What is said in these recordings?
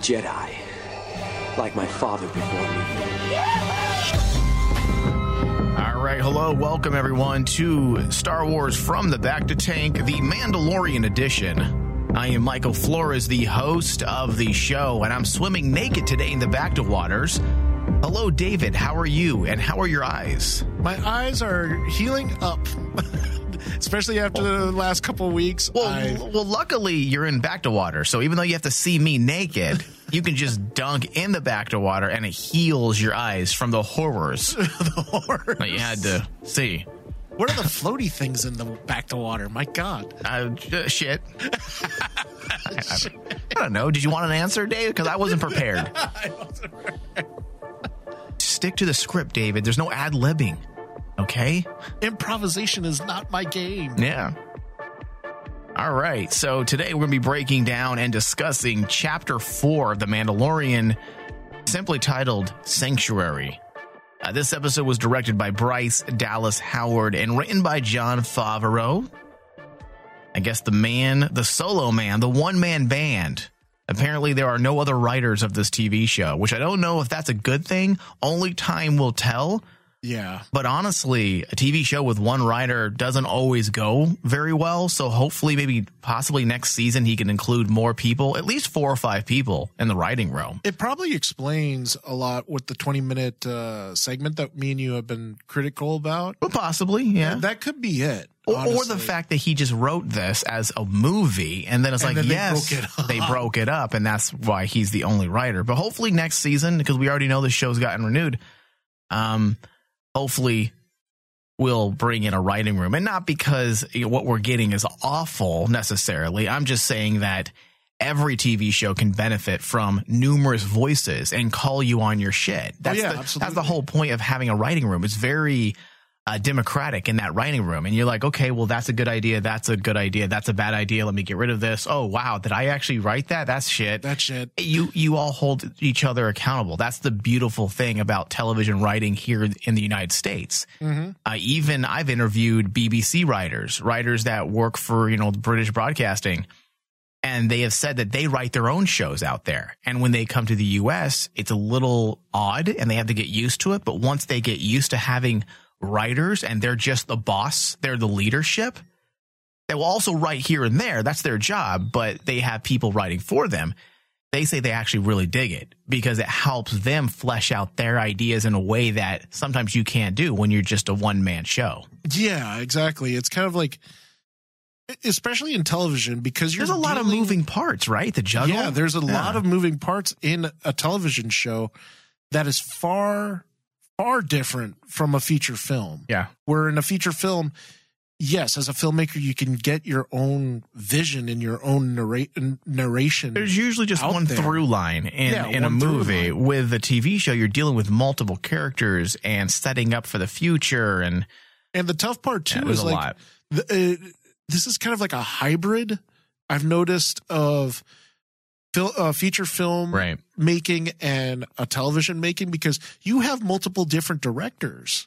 Jedi, like my father before me. All right, hello, welcome everyone to Star Wars from the Bacta Tank, the Mandalorian edition. I am Michael Flores, the host of the show, and I'm swimming naked today in the bacta waters. Hello, David. How are you? And how are your eyes? My eyes are healing up, especially after the last couple of weeks. Well, I- well, luckily you're in bacta water, so even though you have to see me naked, you can just dunk in the bacta water, and it heals your eyes from the horrors the horror. that you had to see. What are the floaty things in the bacta water? My God. Uh, j- shit. I don't know. Did you want an answer, Dave? Because I wasn't prepared. Stick to the script, David. There's no ad libbing. Okay? Improvisation is not my game. Yeah. All right. So today we're going to be breaking down and discussing chapter four of The Mandalorian, simply titled Sanctuary. Uh, this episode was directed by Bryce Dallas Howard and written by Jon Favreau. I guess the man, the solo man, the one man band. Apparently, there are no other writers of this TV show, which I don't know if that's a good thing. Only time will tell. Yeah. But honestly, a TV show with one writer doesn't always go very well. So hopefully, maybe possibly next season, he can include more people, at least four or five people in the writing room. It probably explains a lot with the 20 minute uh, segment that me and you have been critical about. But possibly, yeah. That could be it. Or, or the fact that he just wrote this as a movie and then it's And like, then they yes, broke it they broke it up and that's why he's the only writer. But hopefully next season, because we already know the show's gotten renewed, um, hopefully we'll bring in a writing room. And not because what we're getting is awful necessarily. I'm just saying that every TV show can benefit from numerous voices and call you on your shit. That's, oh, yeah, the, that's the whole point of having a writing room. It's very uh, democratic in that writing room. And you're like, okay, well, that's a good idea. That's a good idea. That's a bad idea. Let me get rid of this. Oh, wow. Did I actually write that? That's shit. That shit. you, you all hold each other accountable. That's the beautiful thing about television writing here in the United States. Uh, even I've interviewed BBC writers, writers that work for, you know, British broadcasting and they have said that they write their own shows out there. And when they come to the US, it's a little odd and they have to get used to it. But once they get used to having writers and they're just the boss, they're the leadership, they will also write here and there. That's their job, but they have people writing for them. They say they actually really dig it because it helps them flesh out their ideas in a way that sometimes you can't do when you're just a one man show. Yeah, exactly. It's kind of like, especially in television, because you're There's a lot of moving parts, right? The juggle. Yeah, there's a lot of moving parts in a television show that is far, far different from a feature film. Yeah. Where in a feature film, yes, as a filmmaker, you can get your own vision and your own narrate, narration. There's usually just one there. through line in, Yeah, in a movie. With a TV show, you're dealing with multiple characters and setting up for the future. And And the tough part too there's is like the, uh, this is kind of like a hybrid. I've noticed of fil- uh, feature film Right. making and a television making because you have multiple different directors,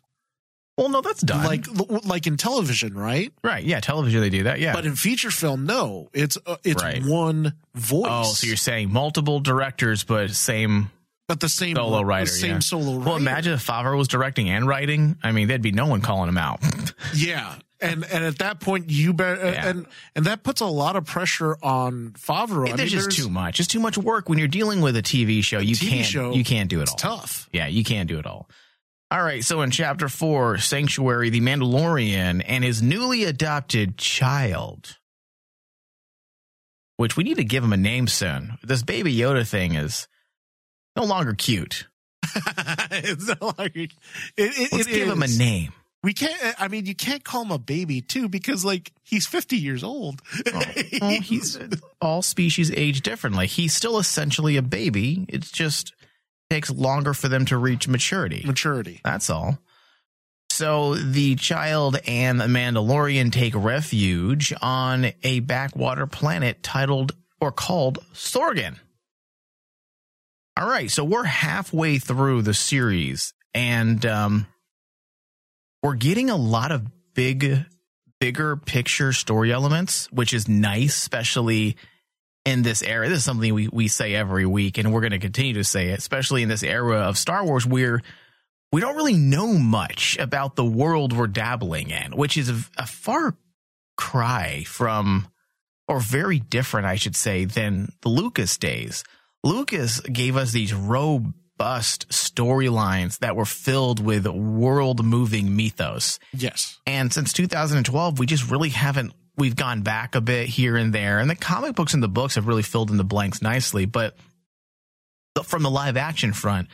well, no, that's done. like like in television, right? right. Yeah. Television, they do that. Yeah. But in feature film, no, it's uh, it's Right. one voice. oh, so you're saying multiple directors, but same but the same solo the writer. same yeah. solo. Well, imagine if Favreau was directing and writing. I mean, there'd be no one calling him out. Yeah. And and at that point you better uh, Yeah. and and that puts a lot of pressure on Favreau. I there's mean, just too much. It's too much work when you're dealing with a TV show. You TV can't. show, you can't do it It's all. tough. Yeah, you can't do it all. All right, so in chapter four, Sanctuary, the Mandalorian, and his newly adopted child, which we need to give him a name soon. This baby Yoda thing is no longer cute. it's not like it, it, Let's it give him a name. We can't. I mean, you can't call him a baby too because like he's fifty years old. Well, he's all species age differently. He's still essentially a baby. It's just takes longer for them to reach maturity. maturity. That's all. So the child and the Mandalorian take refuge on a backwater planet titled or called Sorgan. All right, so we're halfway through the series, and um, we're getting a lot of big, bigger picture story elements, which is nice, especially in this era. This is something we, we say every week, and we're going to continue to say it, especially in this era of Star Wars where we don't really know much about the world we're dabbling in, which is a, a far cry from, or very different, I should say, than the Lucas days. Lucas gave us these robust storylines that were filled with world moving mythos. Yes. And since 2012, we just really haven't. We've gone back a bit here and there, and the comic books and the books have really filled in the blanks nicely. But from the live action front,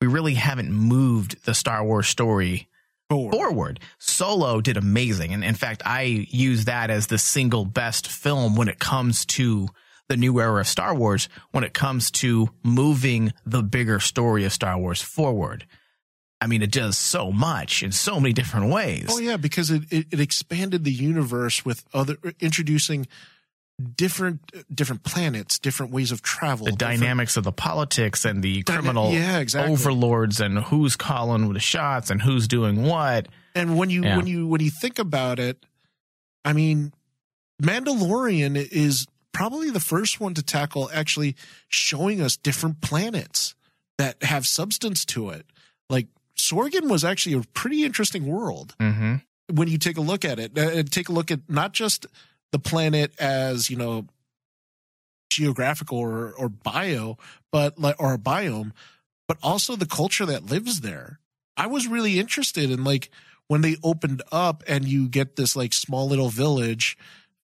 we really haven't moved the Star Wars story Forward. forward. Solo did amazing. And in fact, I use that as the single best film when it comes to the new era of Star Wars, when it comes to moving the bigger story of Star Wars forward. I mean, it does so much in so many different ways. Oh yeah, because it, it, it expanded the universe with other introducing different different planets, different ways of travel, the dynamics of the politics and the Dyna- criminal yeah, exactly. overlords and who's calling the shots and who's doing what. And when you Yeah. when you when you think about it, I mean, Mandalorian is probably the first one to tackle actually showing us different planets that have substance to it. Like Sorgan was actually a pretty interesting world Mm-hmm. when you take a look at it. Uh, and take a look at not just the planet as you know geographical or or bio, but like or a biome, but also the culture that lives there. I was really interested in like when they opened up and you get this like small little village,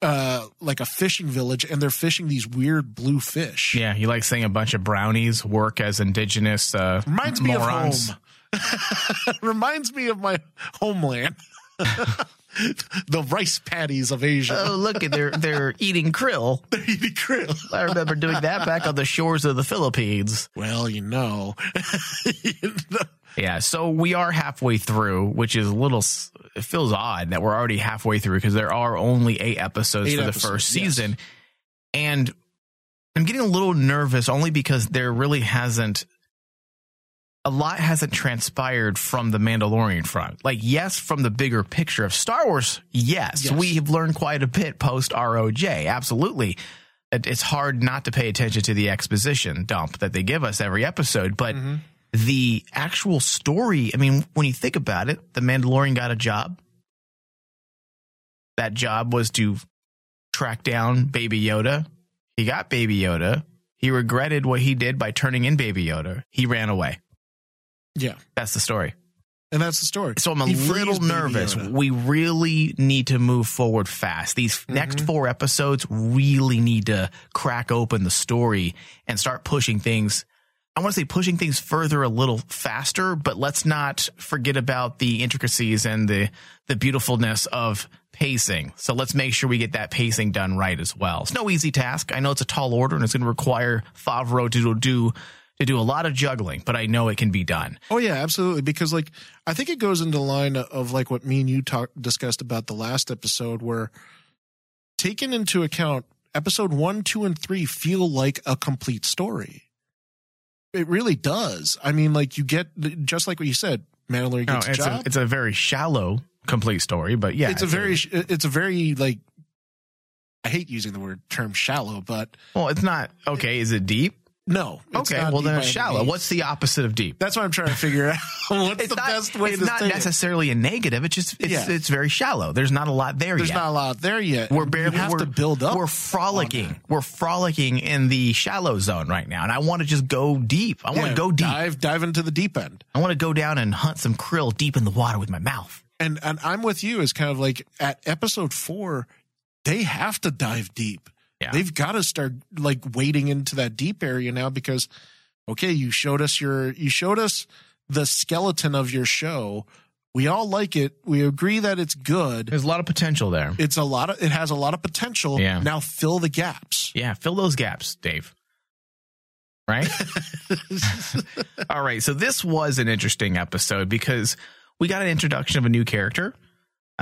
uh, like a fishing village, and they're fishing these weird blue fish. Yeah, you like saying a bunch of brownies work as indigenous uh, Reminds me morons. of home. Reminds me of my homeland. the rice paddies of Asia. Oh, look, they're they're eating krill. They're eating krill. I remember doing that back on the shores of the Philippines. Well, you know. You know. Yeah, so we are halfway through, which is a little. It feels odd that we're already halfway through because there are only eight episodes Eight for the episodes, first yes. season, and I'm getting a little nervous only because there really hasn't. A lot hasn't transpired from the Mandalorian front. Like, yes, from the bigger picture of Star Wars, yes, Yes. we have learned quite a bit post ROJ. Absolutely. It's hard not to pay attention to the exposition dump that they give us every episode, but Mm-hmm. The actual story, I mean, when you think about it, the Mandalorian got a job. That job was to track down Baby Yoda. He got Baby Yoda. He regretted what he did by turning in Baby Yoda. He ran away. Yeah. That's the story. And that's the story. So I'm a He little nervous. We really need to move forward fast. These next Mm-hmm. four episodes really need to crack open the story and start pushing things. I want to say pushing things further a little faster, but let's not forget about the intricacies and the the beautifulness of pacing. So let's make sure we get that pacing done right as well. It's no easy task. I know it's a tall order and it's going to require Favreau to do to do a lot of juggling, but I know it can be done. Oh yeah, absolutely. Because like I think it goes into line of like what me and you talked discussed about the last episode, where taken into account, episode one, two, and three feel like a complete story. It really does. I mean, like you get just like what you said, Mandalorian No, gets a it's job. a it's a very shallow complete story, but yeah, it's a very, it's a very like. I hate using the word term shallow, but well. It's not okay. Is it deep? No. Okay, not well then it's shallow. means. What's the opposite of deep? That's what I'm trying to figure out. What's It's the not, best way to not say it? necessarily a negative. It's just it's Yeah. it's very shallow. There's not a lot there There's yet. There's not a lot there yet. we're You barely have we're, to build up. We're frolicking. We're frolicking in the shallow zone right now, and I want to just go deep. I want to Yeah, go deep. Dive, dive into the deep end. I want to go down and hunt some krill deep in the water with my mouth. And and I'm with you. It's kind of like at episode four, they have to dive deep. Yeah. They've got to start like wading into that deep area now because okay, you showed us your you showed us the skeleton of your show We all like it. We agree that it's good. There's a lot of potential there. It's a lot of it has a lot of potential. Yeah. Now fill the gaps. Yeah, fill those gaps, Dave. Right? All right. So this was an interesting episode because we got an introduction of a new character.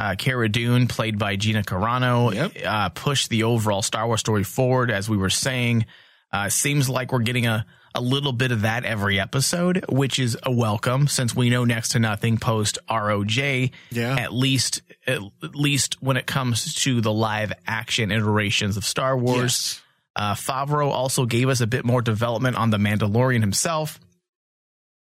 Uh, Cara Dune, played by Gina Carano, Yep. uh, pushed the overall Star Wars story forward, as we were saying. Uh, seems like we're getting a, a little bit of that every episode, which is a welcome since we know next to nothing post ROJ. Yeah. At least, at least when it comes to the live action iterations of Star Wars. Yes. Uh, Favreau also gave us a bit more development on the Mandalorian himself.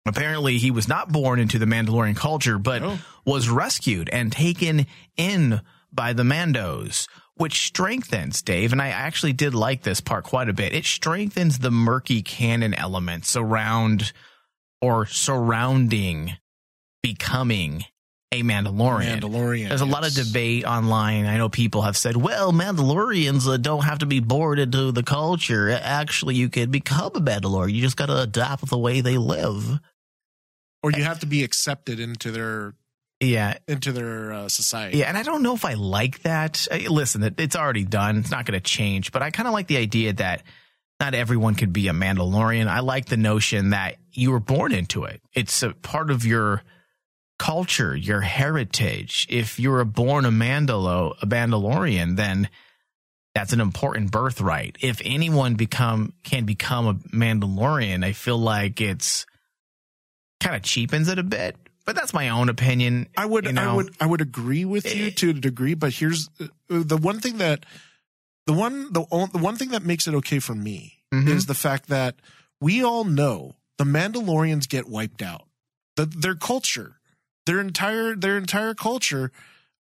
Apparently, he was not born into the Mandalorian culture, but No. was rescued and taken in by the Mandos, which strengthens Dave. And I actually did like this part quite a bit. It strengthens the murky canon elements around or surrounding becoming a Mandalorian. Mandalorian. There's a lot of debate online. I know people have said, well, Mandalorians uh, don't have to be born into the culture. Actually, you can become a Mandalorian. You just got to adapt the way they live. Or you have to be accepted into their Yeah. into their uh, society. Yeah. And I don't know if I like that. Uh, Listen, it- it's already done. It's not going to change. But I kind of like the idea that not everyone could be a Mandalorian. I like the notion that you were born into it. It's a part of your culture, your heritage. If you were born a Mandalo, a Mandalorian, then that's an important birthright. If anyone become can become a Mandalorian, I feel like it's kind of cheapens it a bit. But that's my own opinion. I would, you I would, I would agree with you Eh. to a degree, but here's uh, the one thing that the one the, the one thing that makes it okay for me Mhm. is the fact that we all know the Mandalorians get wiped out. The, their culture, their entire their entire culture.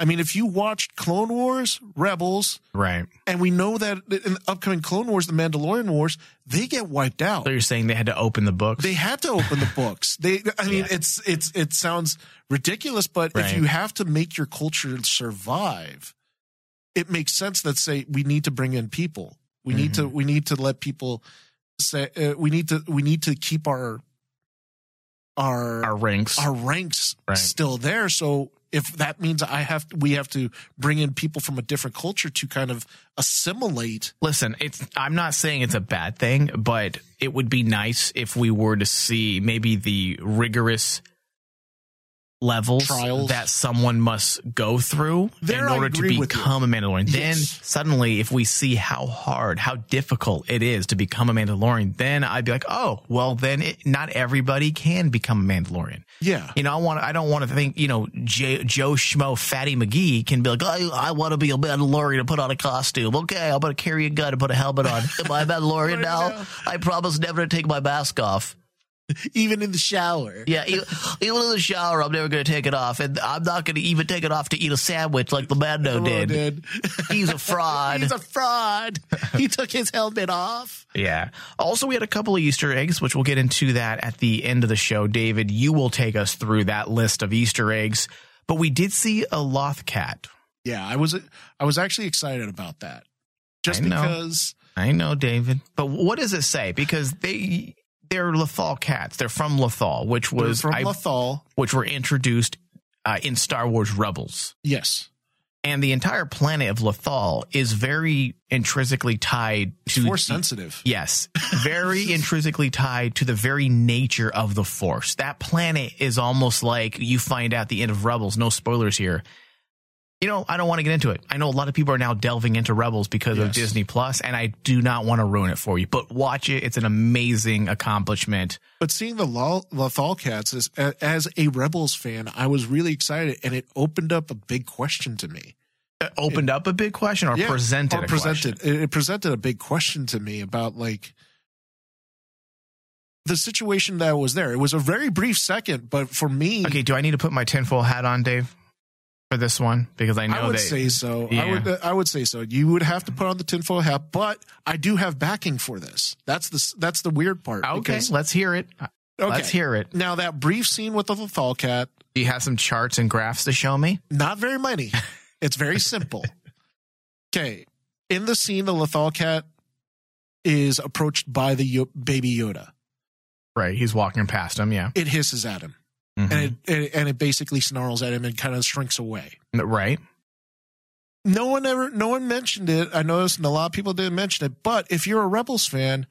I mean, if you watched Clone Wars, Rebels, right. and we know that in the upcoming Clone Wars, the Mandalorian Wars, they get wiped out. So you're saying they had to open the books? They had to open the books. They, I mean, Yeah. it's it's it sounds ridiculous, but Right. if you have to make your culture survive, it makes sense that say we need to bring in people. We need Mm-hmm. to we need to let people say uh, we need to we need to keep our our Our ranks. our ranks Right. still there. So if that means I have we have to bring in people from a different culture to kind of assimilate. Listen, it's I'm not saying it's a bad thing, but it would be nice if we were to see maybe the rigorous levels Trials. that someone must go through There in order to agree with you. become a Mandalorian. Then suddenly if we see how hard, how difficult it is to become a Mandalorian, then I'd be like, "Oh, well then it, not everybody can become a Mandalorian." Yeah. You know, I want. I don't want to think. You know, J- Joe Schmo Fatty McGee can be like, oh, I, I want to be a Mandalorian and put on a costume. Okay, I'm going to carry a gun and put a helmet on. Am I a Mandalorian now? I promise never to take my mask off. Even in the shower. Yeah, even, even in the shower, I'm never going to take it off, and I'm not going to even take it off to eat a sandwich like the Mando Oh, did. dude. He's a fraud. He's a fraud. he took his helmet off. Yeah. Also, we had a couple of Easter eggs, which we'll get into that at the end of the show. David, you will take us through that list of Easter eggs. But we did see a Loth cat. Yeah, I was I was actually excited about that. Just I because I know, David. But what does it say? Because they they're Lothal cats. They're from Lothal, which they're was from I- Lothal. which were introduced uh, in Star Wars Rebels. Yes. And the entire planet of Lothal is very intrinsically tied to Force sensitive. Yes, very intrinsically tied to the very nature of the Force. That planet is almost like you find out at the end of Rebels. No spoilers here. You know, I don't want to get into it. I know a lot of people are now delving into Rebels because of Disney Plus, and I do not want to ruin it for you. But watch it; it's an amazing accomplishment. But seeing the Lo- Lothal cats as, as a Rebels fan, I was really excited, and it opened up a big question to me. It opened up a big question, or Yeah, presented or presented question. it, it presented a big question to me about like the situation that was there. It was a very brief second, but for me, Okay, do I need to put my tinfoil hat on, Dave, for this one? Because I know I would that say so. I Yeah. would I would say so. You would have to put on the tinfoil hat, but I do have backing for this. That's the that's the weird part. okay. because- Let's hear it. okay. Let's hear it. Now that brief scene with the Lothal cat, Do you have some charts and graphs to show me? not very many. It's very simple. Okay, in the scene, the Lothal cat is approached by the Yo- baby Yoda. Right, he's walking past him. Yeah. It hisses at him. And it, and it basically snarls at him and kind of shrinks away. right. No one ever, no one mentioned it. I noticed, and a lot of people didn't mention it. But if you're a Rebels fan,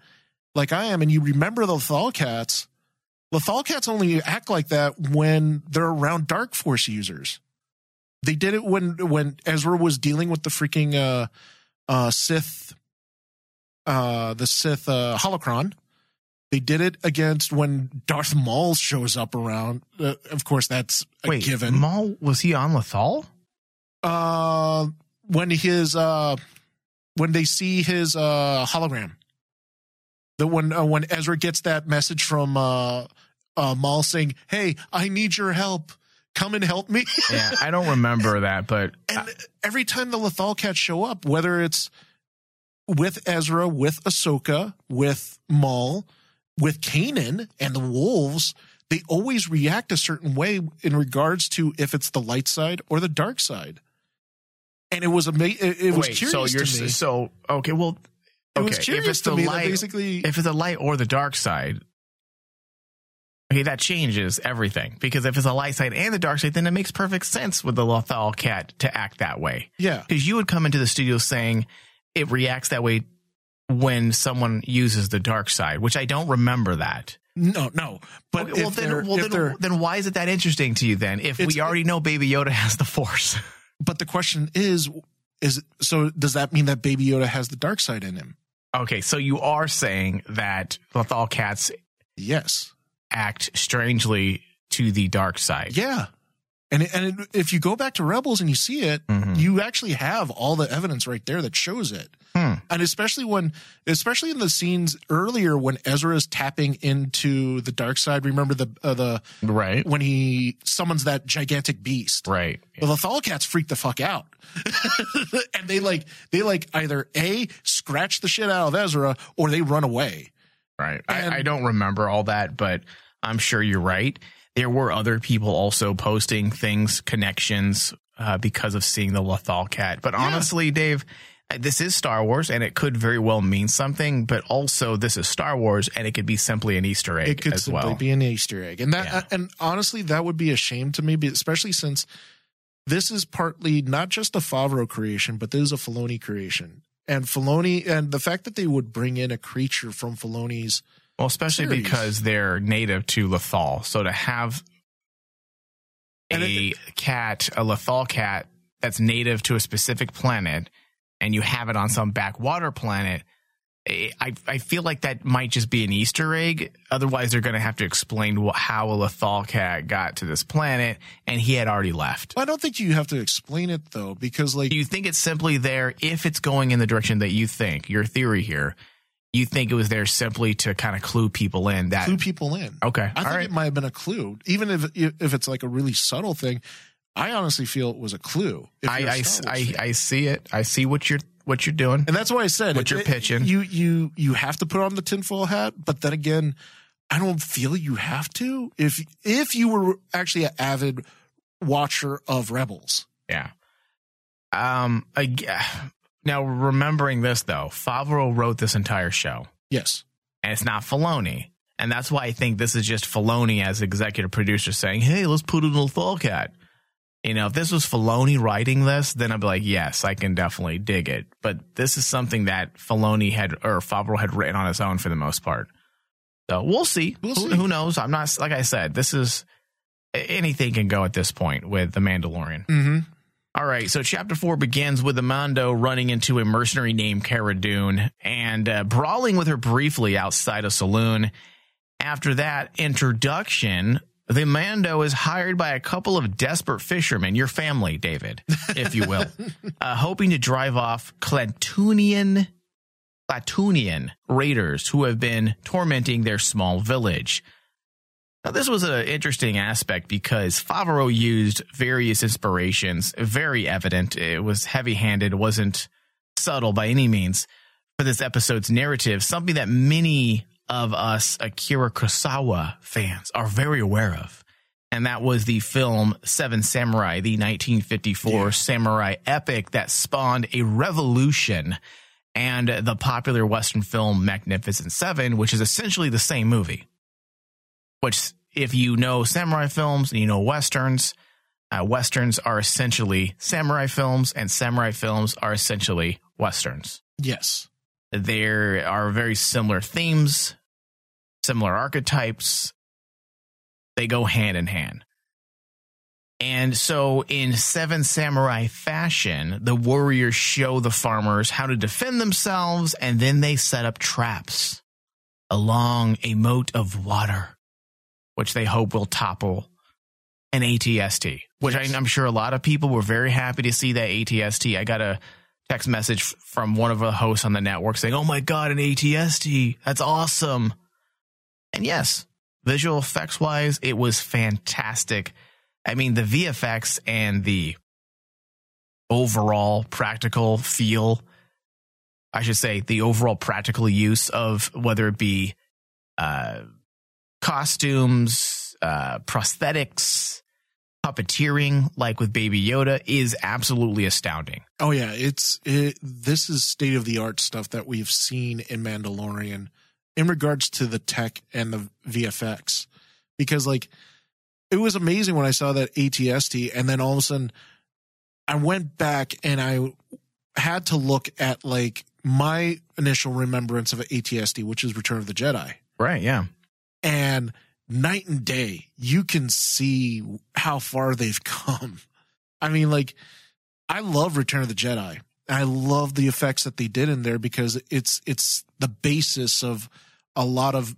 like I am, and you remember the Lothal Cats, the Lothal Cats only act like that when they're around Dark Force users. They did it when when Ezra was dealing with the freaking uh, uh, Sith, uh, the Sith uh, holocron. They did it against when Darth Maul shows up around. Uh, of course, that's a Wait, given. Maul was he on Lothal? uh, when his uh, when they see his uh hologram, the when uh, when Ezra gets that message from uh, uh Maul saying, "Hey, I need your help. Come and help me." Yeah, I don't remember that, but and every time the Lothal Cats show up, whether it's with Ezra, with Ahsoka, with Maul, with Kanan and the wolves, they always react a certain way in regards to if it's the light side or the dark side. And it was amazing. It, it was wait, curious so you're to me. so okay. Well, it was curious if it's to the me that light, basically if it's the light or the dark side, okay, that changes everything. Because if it's a light side and the dark side, then it makes perfect sense with the Lothal cat to act that way. yeah. Because you would come into the studio saying it reacts that way when someone uses the dark side, which I don't remember that. No, no. But Okay, well, then, well then, then why is it that interesting to you then? If we already know Baby Yoda has the Force. but the question is is so does that mean that baby Yoda has the dark side in him? okay, so you are saying that Lothal cats Yes. act strangely to the dark side. Yeah. And it, and it, if you go back to Rebels and you see it, Mhm. you actually have all the evidence right there that shows it. Hmm. And especially when, especially in the scenes earlier when Ezra is tapping into the dark side. Remember the uh, the Right. when he summons that gigantic beast. Right. The Lothal cats freak the fuck out, and they like they like either a scratch the shit out of Ezra or they run away. Right. And- I, I don't remember all that, but I'm sure you're right. There were other people also posting things, connections, uh, because of seeing the Lothal cat. But honestly, Dave, uh, this is Star Wars and it could very well mean something, but also this is Star Wars and it could be simply an Easter egg it could simply well. be an Easter egg, and that Yeah. and honestly, that would be a shame to me, especially since this is partly not just a Favreau creation, but this is a Filoni creation. And Filoni, and the fact that they would bring in a creature from Filoni's, well, especially series. because they're native to Lothal. So to have And a cat, a Lothal cat that's native to a specific planet, and you have it on some backwater planet, I I feel like that might just be an Easter egg. Otherwise, they're going to have to explain wh- how a Lothal cat got to this planet, and he had already left. I don't think you have to explain it though, because like you think it's simply there if it's going in the direction that you think your theory here? You think it was there simply to kind of clue people in that? clue people in. Okay, I all think right. it might have been a clue, even if if it's like a really subtle thing. I honestly feel it was a clue. I you're a I, Star Wars I. I see it. I see what you're what you're doing. and that's why I said What it- you're it- pitching. You you you have to put on the tinfoil hat, but then again, I don't feel you have to. If if you were actually an avid watcher of Rebels, Yeah. Um. I, now remembering this though, Favreau wrote this entire show, yes, and it's not Filoni, and that's why I think this is just Filoni as executive producer saying, "Hey, let's put in a Fall Cat." You know, if this was Filoni writing this, then I'd be like, "Yes, I can definitely dig it." But this is something that Filoni had or Favreau had written on his own for the most part. So we'll see. We'll who, see. who knows? I'm not like I said. This is anything can go at this point with the Mandalorian. mm-hmm. All right, so chapter four begins with Amando running into a mercenary named Cara Dune and uh, brawling with her briefly outside a saloon. After that introduction, the Mando is hired by a couple of desperate fishermen, your family, David, if you will, uh, hoping to drive off Klatooinian, Klatooinian raiders who have been tormenting their small village. Now, this was an interesting aspect because Favreau used various inspirations, very evident. It was heavy handed, it wasn't subtle by any means for this episode's narrative, something that many of us Akira Kurosawa fans are very aware of. And that was the film Seven Samurai, the 1954 samurai epic that spawned a revolution and the popular Western film Magnificent Seven, which is essentially the same movie which if you know samurai films and you know westerns, uh, westerns are essentially samurai films, and samurai films are essentially westerns. Yes. There are very similar themes, similar archetypes. They go hand in hand. And so, in Seven Samurai fashion, the warriors show the farmers how to defend themselves, and then they set up traps along a moat of water, which they hope will topple an ATST, which I, I'm sure a lot of people were very happy to see that ATST. I got a text message from one of the hosts on the network saying, Oh my God, an ATST. That's awesome. And yes, visual effects wise, it was fantastic. I mean, the VFX and the overall practical feel, I should say, the overall practical use of whether it be uh, costumes, uh, prosthetics, puppeteering, like with Baby Yoda, is absolutely astounding. Oh yeah, it's it, this is state of the art stuff that we've seen in Mandalorian in regards to the tech and the VFX because like it was amazing when I saw that ATST and then all of a sudden I went back and I had to look at like my initial remembrance of ATST which is Return of the Jedi Right. Yeah. And night and day you can see how far they've come. I mean like i love return of the jedi. I love the effects that they did in there because it's it's the basis of a lot of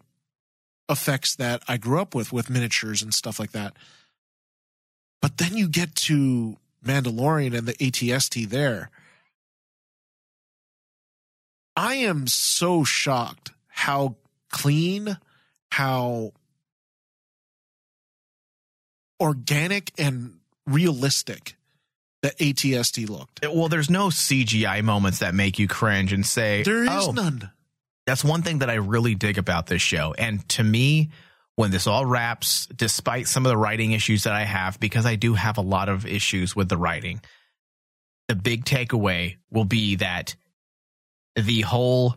effects that i grew up with with miniatures and stuff like that. But then you get to mandalorian and the atst there. I am so shocked how clean how organic and realistic that ATST looked. Well, there's no CGI moments that make you cringe and say, There is "Oh, none. that's one thing that I really dig about this show. And to me, when this all wraps, despite some of the writing issues that I have, because I do have a lot of issues with the writing, the big takeaway will be that the whole,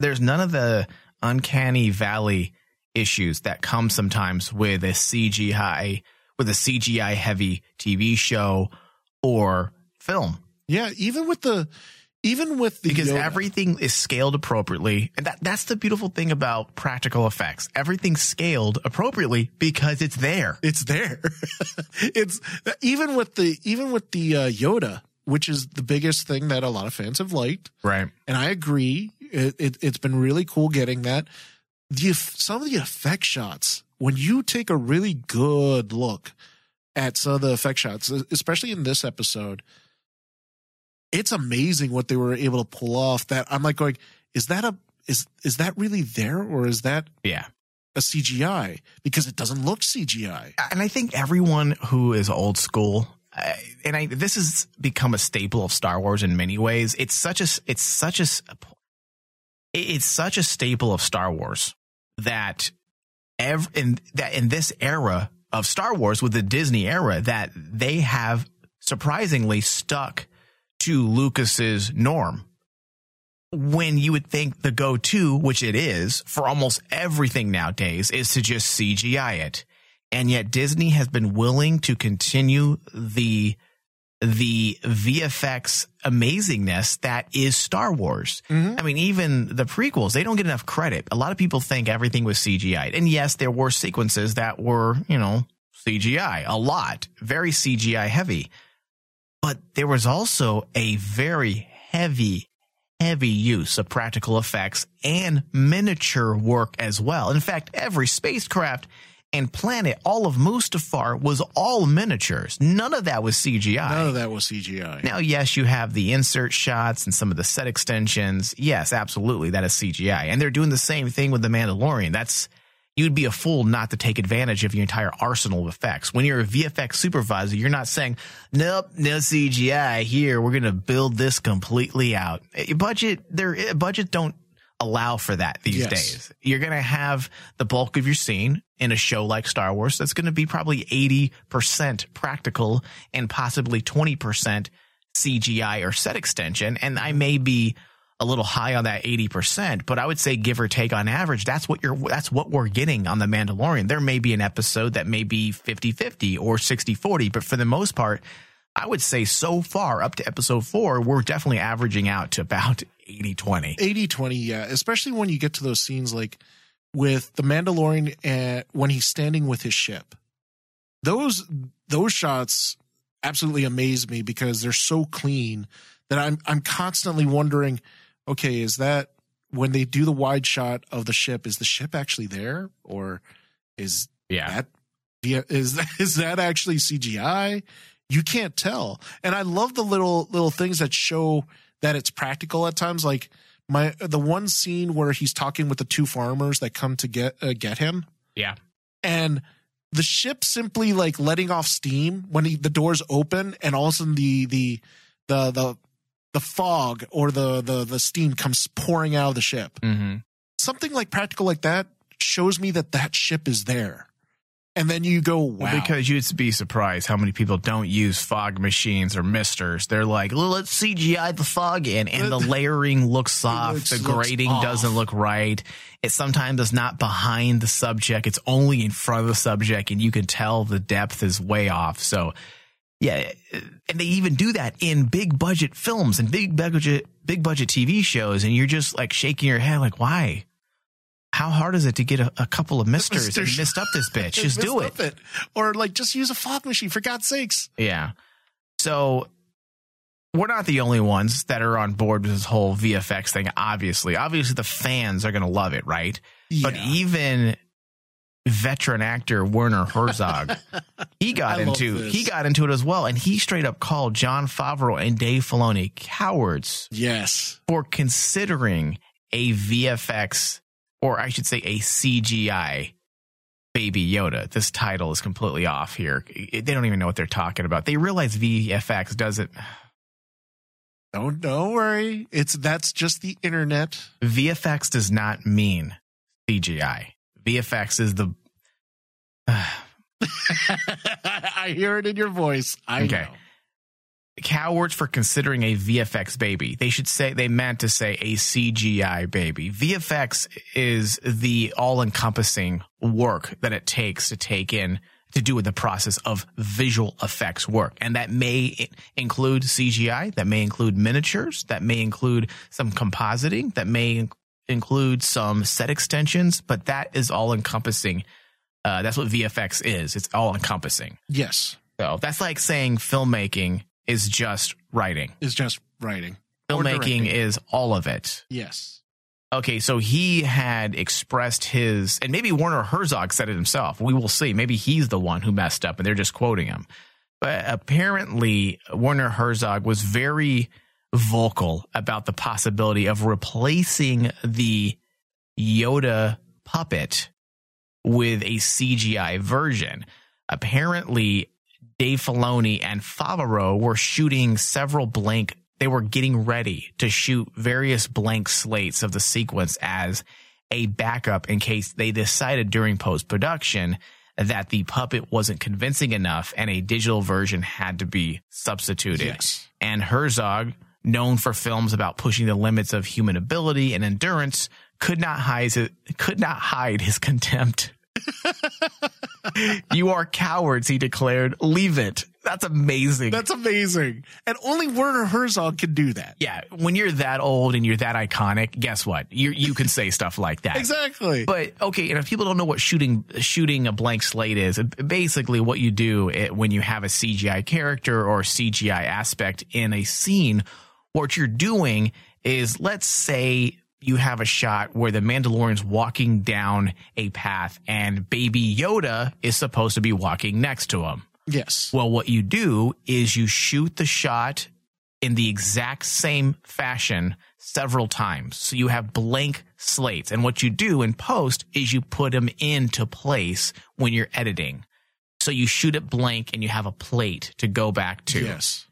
there's none of the uncanny valley issues that come sometimes with a CGI, with a CGI heavy TV show or film. Yeah, even with the even with the because Yoda- everything is scaled appropriately. And that that's the beautiful thing about practical effects. Everything's scaled appropriately because it's there. It's there. it's even with the even with the uh, Yoda, which is the biggest thing that a lot of fans have liked, right. And I agree. It, it it's been really cool getting that. The some of the effect shots when you take a really good look at some of the effect shots, especially in this episode, it's amazing what they were able to pull off. That I'm like going, is that a is is that really there or is that yeah a CGI? Because it doesn't look CGI. and i think everyone who is old school uh, and I, this has become a staple of Star Wars in many ways. It's such a, it's such a, it's such a staple of Star Wars that in that in this era of Star Wars with the Disney era that they have surprisingly stuck to Lucas's norm. When you would think the go-to, which it is for almost everything nowadays, is to just CGI it. And yet Disney has been willing to continue the the VFX amazingness that is Star Wars. Mm-hmm. I mean, even the prequels, they don't get enough credit. A lot of people think everything was CGI. And yes, there were sequences that were, you know, CGI, a lot, very CGI heavy. But there was also a very heavy, heavy use of practical effects and miniature work as well. In fact, every spacecraft and planet, all of Mustafar was all miniatures. None of that was CGI. None of that was CGI. Now, yes, you have the insert shots and some of the set extensions. Yes, absolutely, that is CGI. And they're doing the same thing with The Mandalorian. That's, you'd be a fool not to take advantage of your entire arsenal of effects. When you're a VFX supervisor, you're not saying, nope, no CGI here. We're going to build this completely out. Eh, Budget, their eh, budget don't allow for that these Yes. days. You're going to have the bulk of your scene in a show like Star Wars that's going to be probably 80% practical and possibly 20% CGI or set extension. And I may be a little high on that 80%, but I would say give or take on average, that's what you're, that's what we're getting on The Mandalorian. There may be an episode that may be 50 50 or 60 40, but for the most part, I would say so far up to episode four, we're definitely averaging out to about 80 20. 80 20, yeah. Especially when you get to those scenes like with the Mandalorian and when he's standing with his ship. Those those shots absolutely amaze me because they're so clean that I'm I'm constantly wondering, okay, is that when they do the wide shot of the ship, is the ship actually there? Or is Yeah. that is that is that actually CGI? You can't tell. And I love the little little things that show that it's practical at times. Like my the one scene where he's talking with the two farmers that come to get uh, get him, Yeah. and the ship simply like letting off steam when he, the doors open, and all of a sudden the the the the the fog or the the the steam comes pouring out of the ship. Mm-hmm. Something like practical like that shows me that that ship is there. And then you go, wow. Well, because you'd be surprised how many people don't use fog machines or misters. They're like, well, let's CGI the fog in, and the layering looks off. looks- the grading off. doesn't look right. It sometimes is not behind the subject. It's only in front of the subject, and you can tell the depth is way off. So, yeah, and they even do that in big budget films and big budget big budget TV shows, and you're just like shaking your head, like, why? How hard is it to get a, a couple of misters and Misters. mist up this bitch? Just do it. Missed up Or like just use a fog machine for God's sakes. Yeah. So we're not the only ones that are on board with this whole VFX thing, obviously. Obviously, the fans are going to love it, right? Yeah. But even veteran actor Werner Herzog, he got I into he got into it as well, and he straight up called Jon Favreau and Dave Filoni cowards Yes. for considering a VFX, or I should say a CGI Baby Yoda. This title is completely off here. They don't even know what they're talking about. They realize VFX doesn't. Don't don't worry. It's that's just the internet. VFX does not mean CGI. VFX is the. I hear it in your voice. I Okay. know. Cowards for considering a VFX baby. They should say they meant to say a CGI baby. VFX is the all-encompassing work that it takes to take in to do with the process of visual effects work. And that may include CGI, that may include miniatures, that may include some compositing, that may include some set extensions, but that is all encompassing. Uh, that's what VFX is. It's all encompassing. Yes. So that's like saying filmmaking is just writing. Is just writing. Filmmaking is all of it. Yes. Okay, so he had expressed his, and maybe Werner Herzog said it himself. We will see. Maybe he's the one who messed up and they're just quoting him. But apparently, Werner Herzog was very vocal about the possibility of replacing the Yoda puppet with a CGI version. Apparently, Dave Filoni and Favreau were shooting several blank. They were getting ready to shoot various blank slates of the sequence as a backup in case they decided during post production that the puppet wasn't convincing enough and a digital version had to be substituted. Yes. And Herzog, known for films about pushing the limits of human ability and endurance, could not hide his, could not hide his contempt. you are cowards, he declared. Leave it. That's amazing. That's amazing. And only Werner Herzog can do that. yeah, when you're that old and you're that iconic, guess what? You you can say stuff like that. Exactly. But okay, and if people don't know what shooting shooting a blank slate is, basically what you do it, when you have a CGI character or CGI aspect in a scene, what you're doing is let's say you have a shot where the Mandalorian's walking down a path and baby Yoda is supposed to be walking next to him. yes. Well, what you do is you shoot the shot in the exact same fashion several times. So you have blank slates. And what you do in post is you put them into place when you're editing. So you shoot it blank and you have a plate to go back to. Yes.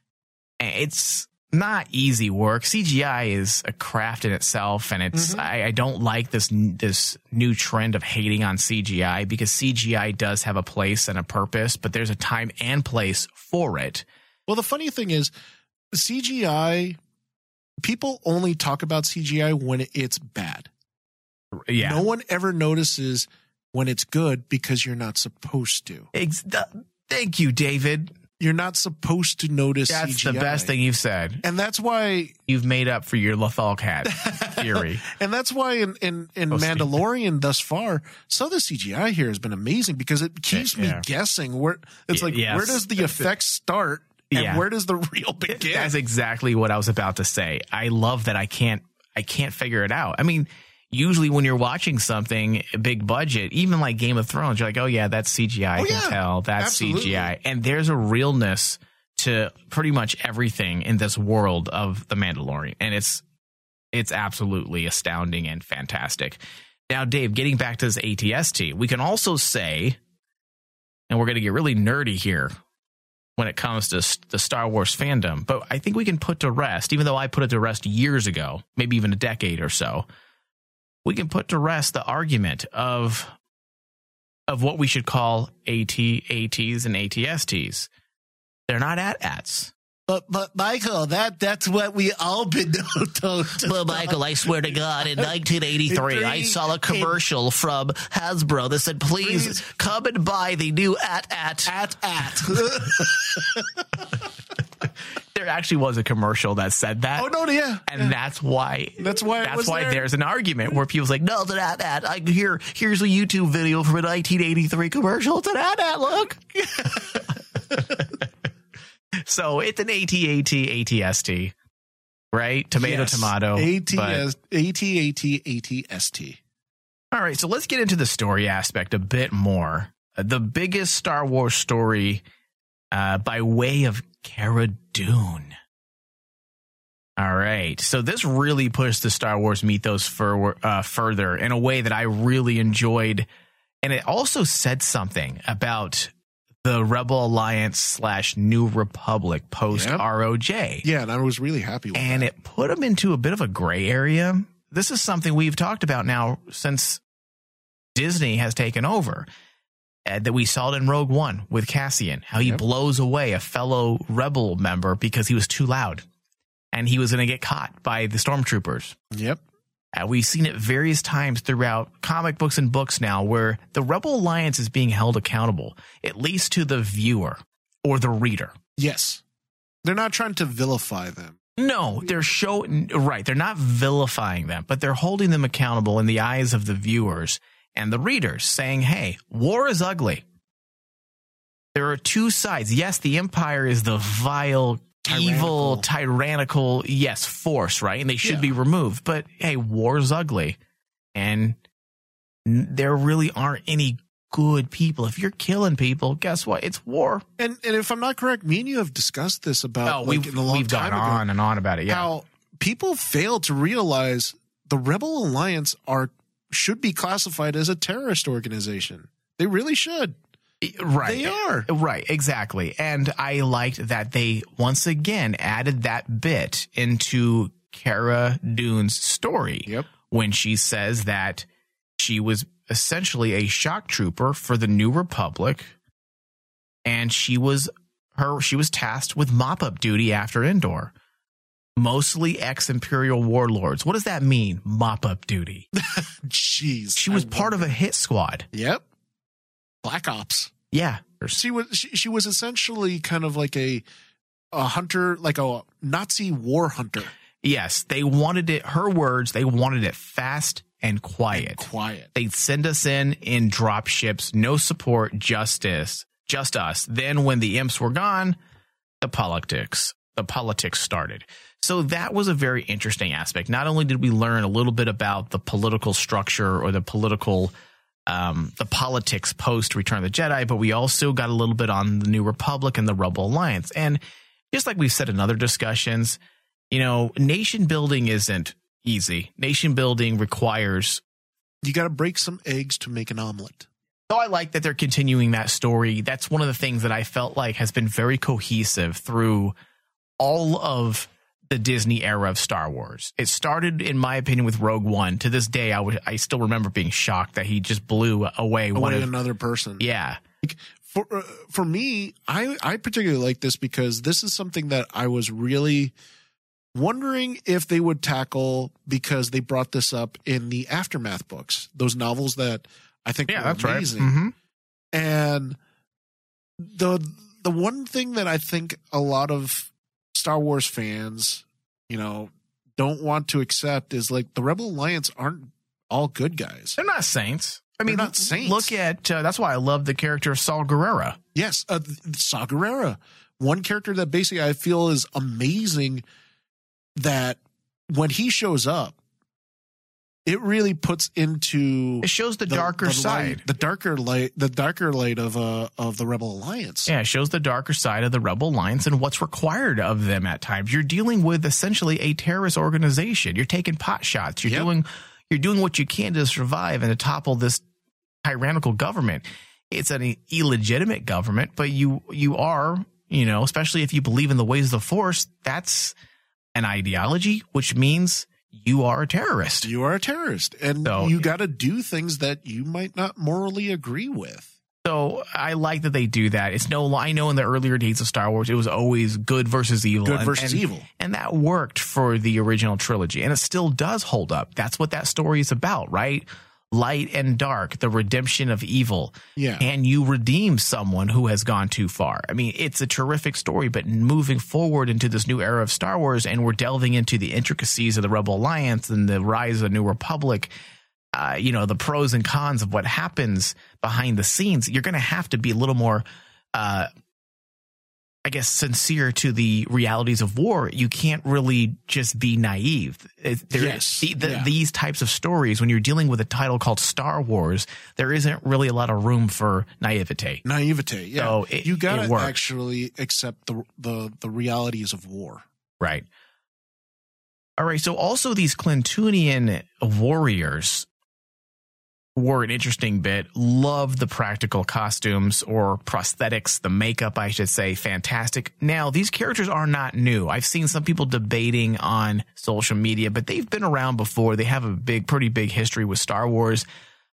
It's not easy work. CGI is a craft in itself, and it's mm-hmm. I, I don't like this this new trend of hating on CGI because CGI does have a place and a purpose, but there's a time and place for it. Well, the funny thing is, CGI people only talk about CGI when it's bad. Yeah. No one ever notices when it's good because you're not supposed to. Ex- th- thank you, David. You're not supposed to notice That's CGI. the best thing you've said. And that's why You've made up for your Lothal Cat theory. and that's why in in, in Oh. Mandalorian thus far, so the CGI here has been amazing because it keeps me Yeah. guessing where it's like yes. where does the effect start and Yeah. where does the real begin? That's exactly what I was about to say. I love that I can't I can't figure it out. I mean, usually when you're watching something big budget, even like Game of Thrones, you're like, "Oh yeah, that's CGI. I Oh, can yeah. tell that's Absolutely. CGI." And there's a realness to pretty much everything in this world of the Mandalorian, and it's it's absolutely astounding and fantastic. Now, Dave, getting back to this ATST, we can also say, and we're going to get really nerdy here when it comes to the Star Wars fandom, but I think we can put to rest, even though I put it to rest years ago, maybe even a decade or so, we can put to rest the argument of of what we should call AT ATs and ATSTs. They're not AT-ATs. But but Michael, that that's what we all been told. Well, Michael, I swear to God, in 1983, I saw a commercial from Hasbro that said, please, Please. come and buy the new AT-AT. at at. There actually was a commercial that said that. oh no, yeah. And that's why That's why that's why there. there's an argument where people's like, no, it's an AT-AT. I, here, here's a YouTube video from a 1983 commercial. It's an AT-AT, look. so it's an AT-AT, ATST, right? Tomato, Yes. tomato. ATS, AT-AT, ATST. All right, so let's get into the story aspect a bit more. The biggest Star Wars story uh, by way of Cara Dune. All right, so this really pushed the Star Wars mythos for, uh, further in a way that I really enjoyed, and it also said something about the Rebel Alliance slash New Republic post Yep. ROJ Yeah, and I was really happy with and that. it put them into a bit of a gray area. This is something we've talked about now since Disney has taken over. Uh, that we saw it in Rogue One with Cassian, how he Yep. blows away a fellow rebel member because he was too loud and he was going to get caught by the stormtroopers. Yep. Uh, we've seen it various times throughout comic books and books now where the Rebel Alliance is being held accountable, at least to the viewer or the reader. Yes. They're not trying to vilify them. No, they're showing right. They're not vilifying them, but they're holding them accountable in the eyes of the viewers and the readers, saying, "Hey, war is ugly. There are two sides. Yes, the empire is the vile, evil, tyrannical, yes, force, right? And they should Yeah. be removed. But hey, war is ugly, and n- there really aren't any good people. If you're killing people, guess what? It's war. And and if I'm not correct, me and you have discussed this about Oh, like, we've in a long we've time gone ago, on and on about it. Yeah, how people fail to realize the Rebel Alliance are should be classified as a terrorist organization. They really should. right. They are. Right, exactly. And I liked that they once again added that bit into Cara Dune's story Yep. when she says that she was essentially a shock trooper for the New Republic and she was her she was tasked with mop-up duty after Endor. Mostly ex-imperial warlords. What does that mean? Mop-up duty. Jeez. She was part of a hit squad. Yep. Black Ops. Yeah. She was she, she was essentially kind of like a a hunter, like a Nazi war hunter. Yes, they wanted it. Her words, they wanted it fast and quiet. Quiet. They'd send us in in drop ships, no support, justice, just us. Then when the imps were gone, the politics, the politics started. So that was a very interesting aspect. Not only did we learn a little bit about the political structure or the political, um, the politics post Return of the Jedi, but we also got a little bit on the New Republic and the Rebel Alliance. And just like we've said in other discussions, you know, nation building isn't easy. Nation building requires You got to break some eggs to make an omelet. so I like that they're continuing that story. That's one of the things that I felt like has been very cohesive through all of the Disney era of Star Wars. It started, in my opinion, with Rogue One. To this day, I would I still remember being shocked that he just blew away one of another person. yeah. for uh, for me, I I particularly like this because this is something that I was really wondering if they would tackle because they brought this up in the aftermath books, those novels that I think Yeah, were that's right. amazing. hmm And the the one thing that I think a lot of Star Wars fans, you know, don't want to accept is like the Rebel Alliance aren't all good guys. They're not saints. I They're mean, not saints. look at uh, that's why I love the character of Saw Gerrera. Yes, uh, Saw Gerrera, one character that basically I feel is amazing. That when he shows up, it really puts into It shows the, darker the side. light, the darker light, the darker light of uh of the Rebel Alliance. Yeah, it shows the darker side of the Rebel Alliance and what's required of them at times. You're dealing with essentially a terrorist organization. You're taking pot shots. You're Yep. doing you're doing what you can to survive and to topple this tyrannical government. It's an illegitimate government, but you you are, you know, especially if you believe in the ways of the force, that's an ideology, which means you are a terrorist. You are a terrorist, and So- you got to do things that you might not morally agree with. So I like that they do that. It's no, I know in the earlier days of Star Wars, it was always good versus evil. Good and- versus and- evil. And that worked for the original trilogy. And it still does hold up. That's what that story is about, right? Light and dark, the redemption of evil. Yeah. Can you redeem someone who has gone too far? I mean, it's a terrific story, but moving forward into this new era of Star Wars, and we're delving into the intricacies of the Rebel Alliance and the rise of the New Republic, uh, you know, the pros and cons of what happens behind the scenes, you're going to have to be a little more, uh, I guess, sincere to the realities of war. You can't really just be naive. There- Yes, the- the- yeah. These types of stories, when you're dealing with a title called Star Wars, there isn't really a lot of room for naivete. Naivete. Yeah, So it- you got to actually accept the the the realities of war. Right. All right. So also these Klatooinian warriors were an interesting bit. Love the practical costumes or prosthetics, the makeup, I should say. Fantastic. Now, these characters are not new. I've seen some people debating on social media, but they've been around before. They have a big, pretty big history with Star Wars.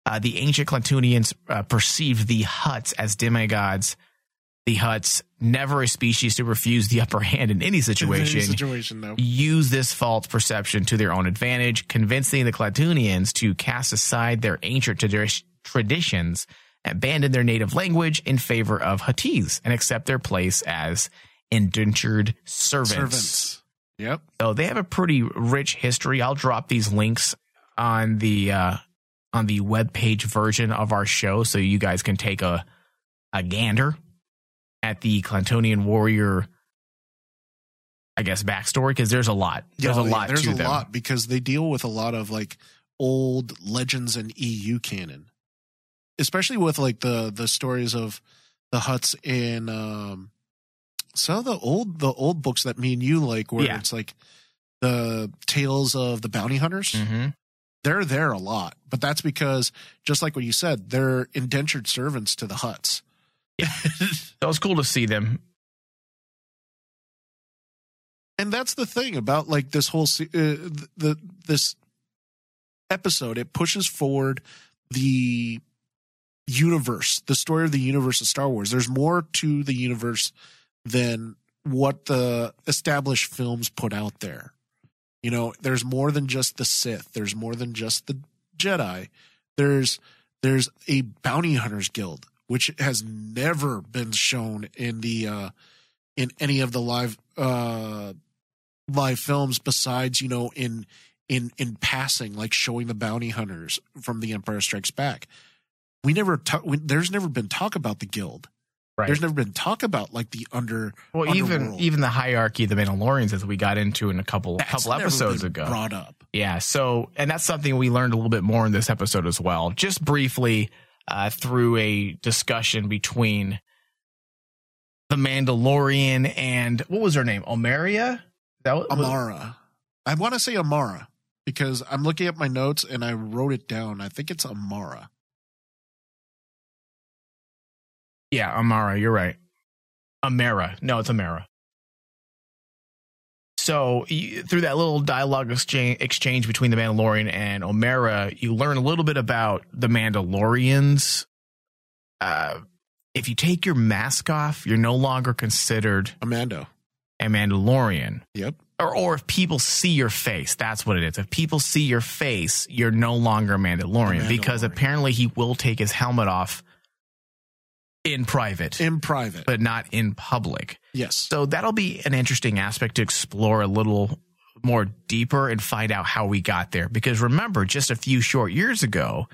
Uh, the ancient Klatooinians uh, perceived the Hutts as demigods. The Hutts, never a species to refuse the upper hand in any situation situation though. use this false perception to their own advantage, convincing the Klatooinians to cast aside their ancient tradi- traditions, abandon their native language in favor of Huttese, and accept their place as indentured servants. Servants. Yep. So they have a pretty rich history. I'll drop these links on the uh, on the webpage version of our show, so you guys can take a a gander at the Klatooinian warrior. I guess backstory because there's a lot. There's Oh, a yeah, lot There's to a them. lot because they deal with a lot of like old legends and EU canon, especially with like the the stories of the hutts in um some of the old the old books that me and you like, where Yeah. it's like the tales of the bounty hunters. Mhm. They're there a lot, but that's because just like what you said, they're indentured servants to the hutts. So was cool to see them. and that's the thing about like this whole uh, the this episode. It pushes forward the universe the story of the universe of star wars. There's more to the universe than what the established films put out there. You know there's more than just the sith. There's more than just the jedi. There's there's a bounty hunters guild which has never been shown in the uh in any of the live uh live films besides you know in in in passing like showing the bounty hunters from the empire strikes back we never talk we, there's never been talk about the guild Right. there's never been talk about like the under well, even underworld. even the hierarchy of the Mandalorians, as we got into in a couple That's couple episodes ago. brought up Yeah. So, and that's something we learned a little bit more in this episode as well. Just briefly, uh, through a discussion between the Mandalorian and what was her name? Omeria? That was, amara i want to say amara because i'm looking at my notes and i wrote it down i think it's amara Yeah, Amara. You're right. Amara. No, it's Amara. So you, through that little dialogue exchange, exchange between the Mandalorian and Omera, you learn a little bit about the Mandalorians. Uh, if you take your mask off, you're no longer considered a Mando a Mandalorian. yep or or if people see your face, that's what it is. If people see your face, you're no longer a Mandalorian, because Mandalorian. apparently he will take his helmet off in private, in private. but not in public. yes. So that'll be an interesting aspect to explore a little more deeper and find out how we got there. Because remember, just a few short years ago,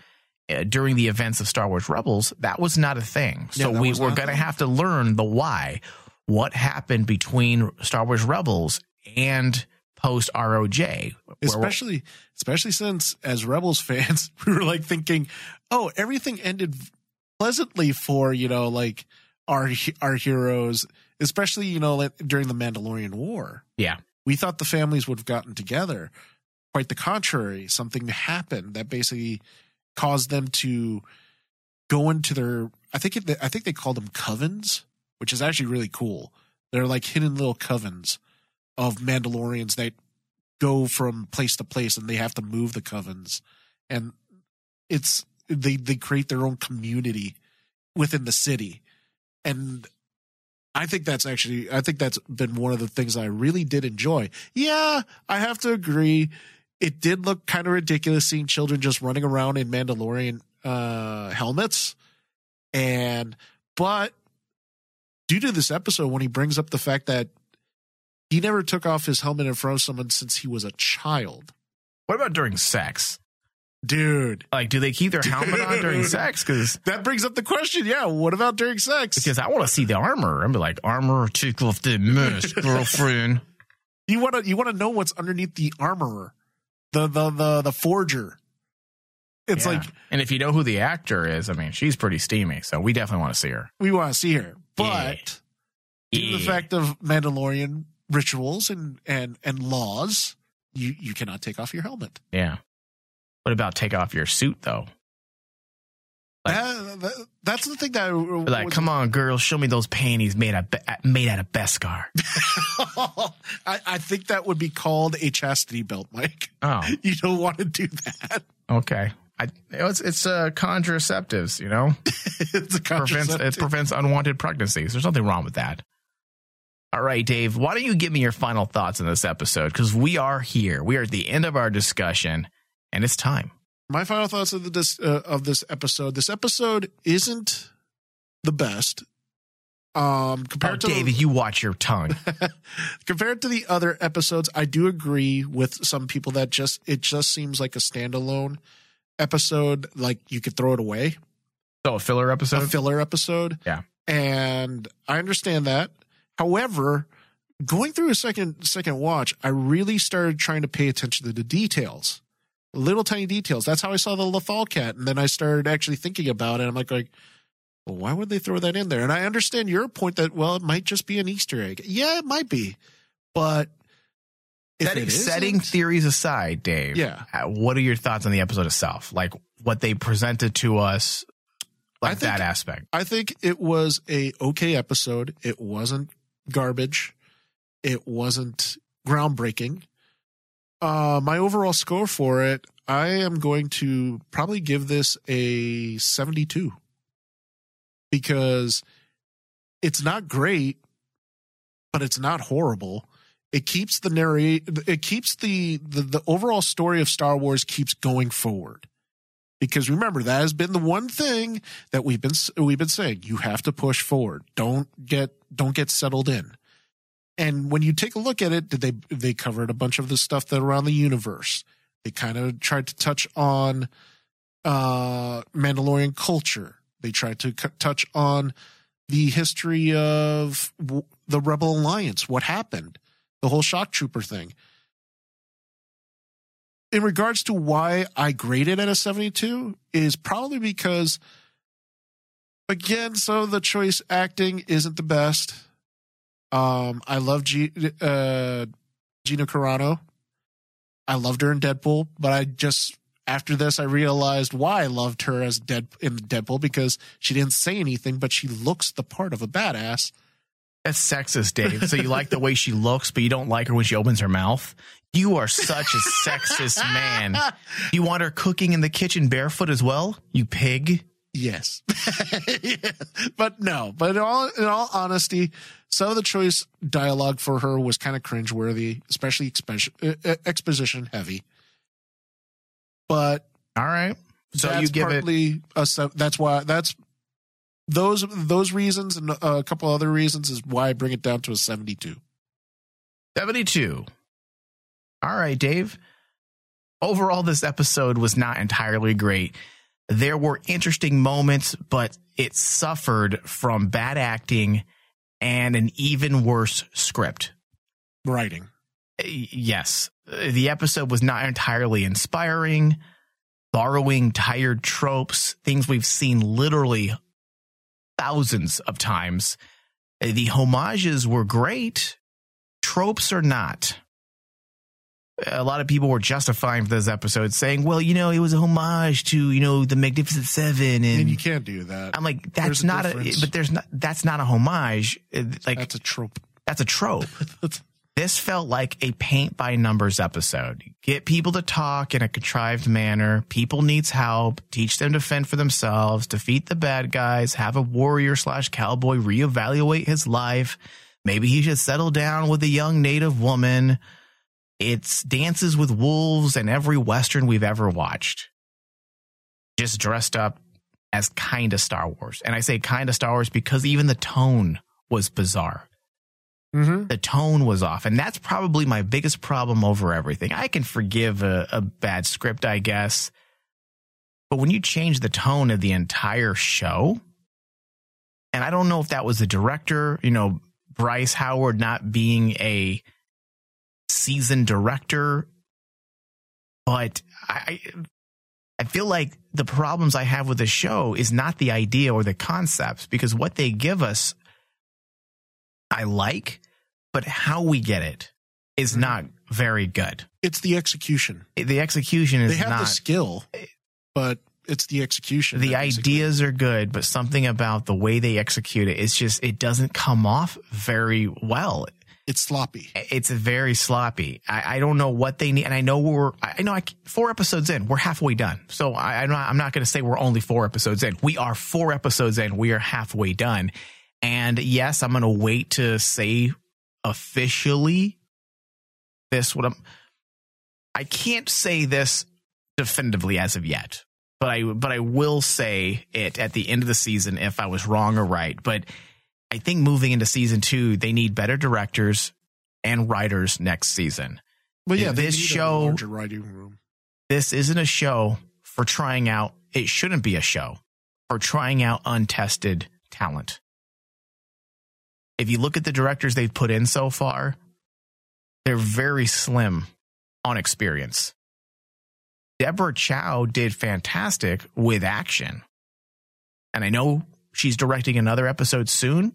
uh, during the events of Star Wars Rebels, that was not a thing. Yeah, So we, we're going to have to learn the why. What happened between Star Wars Rebels and post ROJ? especially especially since as rebels fans we were like thinking oh everything ended pleasantly for you know like our our heroes especially you know like during the mandalorian war. Yeah. we thought the families would have gotten together. Quite the contrary. Something happened that basically caused them to go into their i think it, i think they called them covens which is actually really cool. They're like hidden little covens of mandalorians that go from place to place and they have to move the covens. And it's they they create their own community within the city. And i think that's actually i think that's been one of the things i really did enjoy. Yeah i have to agree. It did look kind of ridiculous seeing children just running around in mandalorian uh helmets. And but due to this episode when he brings up the fact that he never took off his helmet in front of someone since he was a child. What about during sex? Dude Like, do they keep their helmet on during sex? Because that brings up the question yeah what about during sex because I want to see the armor. I'm like armor, take off the mask, girlfriend. you want to you want to know what's underneath the armorer the the the the forger it's Yeah. like and if you know who the actor is, I mean, she's pretty steamy. So we definitely want to see her. we want to see her but Yeah. due to the fact of mandalorian rituals and and and laws you you cannot take off your helmet Yeah. What about take off your suit though? Like- that, that- that's the thing that I, Like, was- come on, girl, show me those panties made out of, made out of Beskar. I, I think that would be called a chastity belt, Mike. Oh, You don't want to do that. okay. I, it's it's uh, contraceptives, you know. it's a prevents it prevents unwanted pregnancies. There's nothing wrong with that. All right, Dave. Why don't you give me your final thoughts on this episode? Because we are here. We are at the end of our discussion, and it's time. My final thoughts of the this uh, of this episode. This episode isn't the best. Um, Oh, compared to David, you watch your tongue. compared to the other episodes, I do agree with some people that just it just seems like a standalone episode. Like you could throw it away. So a filler episode. a filler episode. Yeah. And I understand that. However, going through a second second watch, I really started trying to pay attention to the details. Little tiny details. That's how I saw the Lothal cat. And then I started actually thinking about it. I'm like, like, well, why would they throw that in there? And I understand your point that, well, it might just be an Easter egg. Yeah, it might be. But if setting, it setting isn't- theories aside, Dave. Yeah. uh, What are your thoughts on the episode itself? Like what they presented to us, like I think- that aspect. I think it was a okay episode. It wasn't garbage. It wasn't groundbreaking. Uh, my overall score for it, I am going to probably give this a 72 because it's not great, but it's not horrible. It keeps the narrate, it keeps the, the, the overall story of Star Wars keeps going forward. Because remember, that has been the one thing that we've been we've been saying you have to push forward don't get don't get settled in and when you take a look at it did they they covered a bunch of the stuff that around the universe. They kind of tried to touch on uh mandalorian culture. They tried to c- touch on the history of w- the rebel alliance what happened the whole shock trooper thing. In regards to why I graded at a 72 is probably because again of the choice acting isn't the best. Um I love G, uh Gina Carano. I loved her in Deadpool, but I just after this I realized why I loved her as Dead in Deadpool because she didn't say anything but she looks the part of a badass. That's sexist, Dave. So you like the way she looks, but you don't like her when she opens her mouth. You are such a sexist man. You want her cooking in the kitchen barefoot as well? You pig. Yes. But no, but in all in all honesty, some of the choice dialogue for her was kind of cringeworthy, especially exposition, uh, exposition heavy. But All right. So you give it partly a that's why that's those those reasons and a couple other reasons is why I bring it down to a 72. 72. All right, Dave. Overall, this episode was not entirely great. There were interesting moments, but it suffered from bad acting and an even worse script. Writing. Uh, yes, the episode was not entirely inspiring, borrowing tired tropes, things we've seen literally thousands of times. Uh, the homages were great, tropes are not. A lot of people were justifying this episode, saying, "Well, you know, it was a homage to you know the Magnificent Seven, And and you can't do that. I'm like, that's a not a, difference. but there's not, that's not a homage. Like, That's a trope. that's a trope. this felt like a paint by numbers episode. Get people to talk in a contrived manner. People needs help. Teach them to fend for themselves. Defeat the bad guys. Have a warrior slash cowboy reevaluate his life. Maybe he should settle down with a young native woman. It's dances with wolves and every western we've ever watched. Just dressed up as kind of Star Wars. And I say kind of Star Wars because even the tone was bizarre Mm-hmm. the tone was off and that's probably my biggest problem over everything i can forgive a, a bad script i guess but when you change the tone of the entire show and i don't know if that was the director you know bryce howard not being a seasoned director but i i feel like the problems i have with the show is not the idea or the concepts because what they give us I like, but how we get it is Mhm. not very good. It's the execution. The execution is They have the not. skill, but it's the execution. The ideas are good, but something about the way they execute it, it's just, it doesn't come off very well. It's sloppy. It's very sloppy. I, I don't know what they need. And I know we're, I know I, four episodes in, we're halfway done. So I, I'm not, I'm not going to say we're only four episodes in. We are four episodes in. We are halfway done. And yes, I'm going to wait to say officially this what I'm, I can't say this definitively as of yet, but I, but I will say it at the end of the season if I was wrong or right. But I think moving into season two, they need better directors and writers next season. But yeah, this show, writing room. this isn't a show for trying out, it shouldn't be a show for trying out untested talent. If you look at the directors they've put in so far, they're very slim on experience. Deborah Chow did fantastic with action. And I know she's directing another episode soon.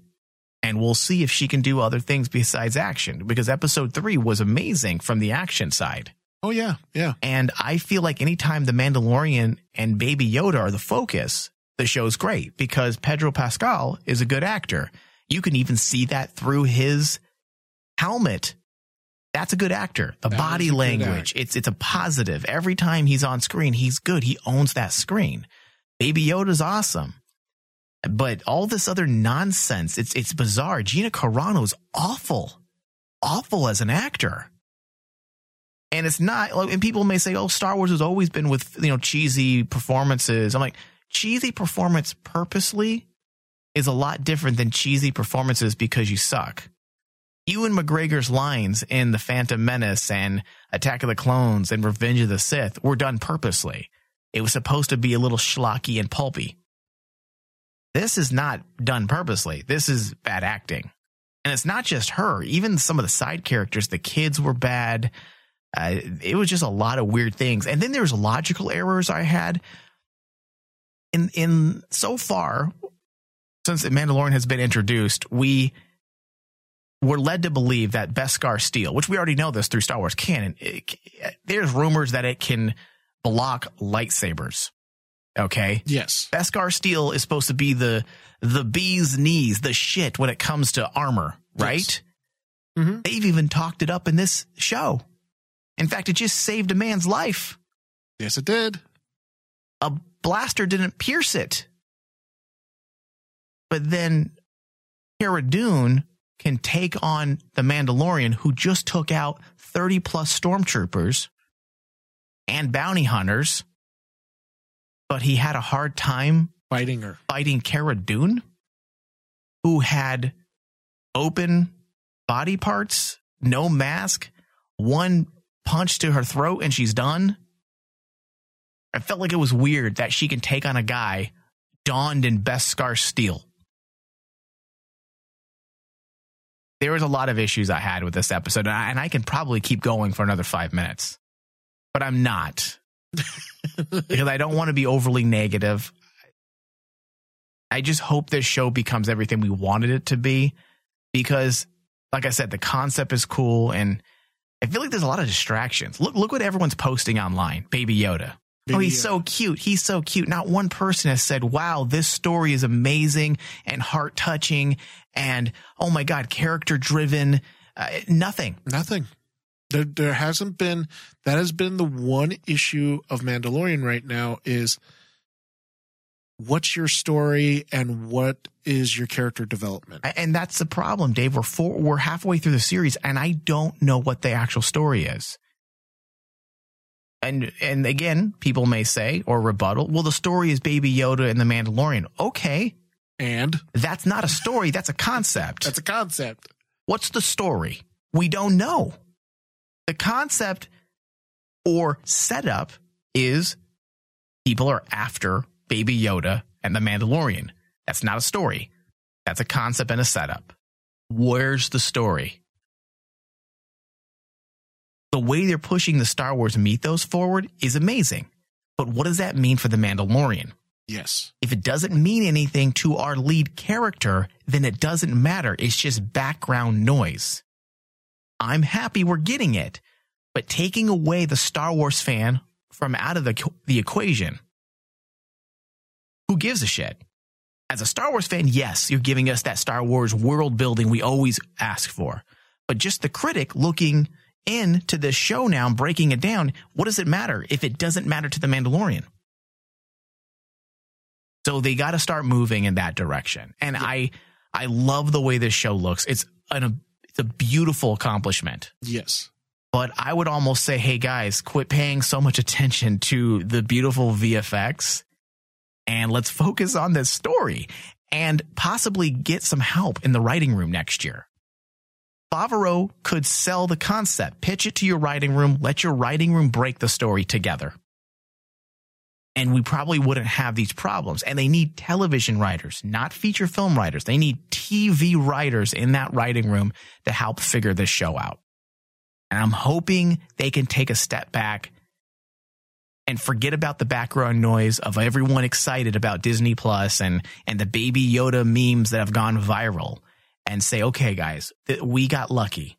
And we'll see if she can do other things besides action because episode three was amazing from the action side. Oh yeah, yeah. And I feel like anytime the Mandalorian and Baby Yoda are the focus, the show's great because Pedro Pascal is a good actor. You can even see that through his helmet. That's a good actor. The That body language, it's it's a positive. Every time he's on screen, he's good. He owns that screen. Baby Yoda's awesome. But all this other nonsense, it's it's bizarre. Gina Carano's awful. Awful as an actor. And it's not like, and people may say, oh, Star Wars has always been with, you know, cheesy performances. I'm like, cheesy performance purposely is a lot different than cheesy performances because you suck. Ewan McGregor's lines in The Phantom Menace and Attack of the Clones and Revenge of the Sith were done purposely. It was supposed to be a little schlocky and pulpy. This is not done purposely. This is bad acting. And it's not just her. Even some of the side characters, the kids were bad. Uh, it was just a lot of weird things. And then there's logical errors I had. In in so far, since Mandalorian has been introduced, we were led to believe that Beskar steel, which we already know this through Star Wars canon, it, there's rumors that it can block lightsabers. Okay. Yes. Beskar steel is supposed to be the the bee's knees, the shit when it comes to armor, right? Yes. Mhm. They've even talked it up in this show. In fact, it just saved a man's life. Yes, it did. A blaster didn't pierce it. But then Cara Dune can take on the Mandalorian, who just took out 30 plus stormtroopers and bounty hunters, but he had a hard time Fighting her. fighting Cara Dune, who had open body parts, no mask, one punch to her throat, and she's done. I felt like it was weird that she can take on a guy donned in Beskar steel. There was a lot of issues I had with this episode, and I, and I can probably keep going for another five minutes, but I'm not because I don't want to be overly negative. I just hope this show becomes everything we wanted it to be because, like I said, the concept is cool, and I feel like there's a lot of distractions. Look, look what everyone's posting online. Baby Yoda. oh, he's Yoda. so cute. He's so cute. Not one person has said, "Wow, this story is amazing and heart touching," and oh my god, character driven. Uh, nothing. Nothing. There, there hasn't been. That has been the one issue of Mandalorian right now is what's your story and what is your character development. And that's the problem, Dave. We're four, we're halfway through the series, and I don't know what the actual story is. And and again, people may say or rebuttal, well, the story is Baby Yoda and the Mandalorian. Okay, And that's not a story. That's a concept. that's a concept. What's the story? We don't know. The concept or setup is people are after Baby Yoda and the Mandalorian. That's not a story. That's a concept and a setup. Where's the story? The way they're pushing the Star Wars mythos forward is amazing. But what does that mean for the Mandalorian? Yes. If it doesn't mean anything to our lead character, then it doesn't matter. It's just background noise. I'm happy we're getting it, but taking away the Star Wars fan from out of the, the equation, who gives a shit? As a Star Wars fan, yes, you're giving us that Star Wars world building we always ask for. But just the critic looking into this show now and breaking it down, what does it matter if it doesn't matter to the Mandalorian? So they got to start moving in that direction. And I I love the way this show looks. It's an it's a beautiful accomplishment. Yes. But I would almost say, hey guys, quit paying so much attention to the beautiful VFX and let's focus on this story and possibly get some help in the writing room next year. Favreau could sell the concept, pitch it to your writing room, let your writing room break the story together. And we probably wouldn't have these problems. And they need television writers, not feature film writers. They need TV writers in that writing room to help figure this show out. And I'm hoping they can take a step back and forget about the background noise of everyone excited about Disney Plus and and the baby Yoda memes that have gone viral and say, okay, guys, th- we got lucky.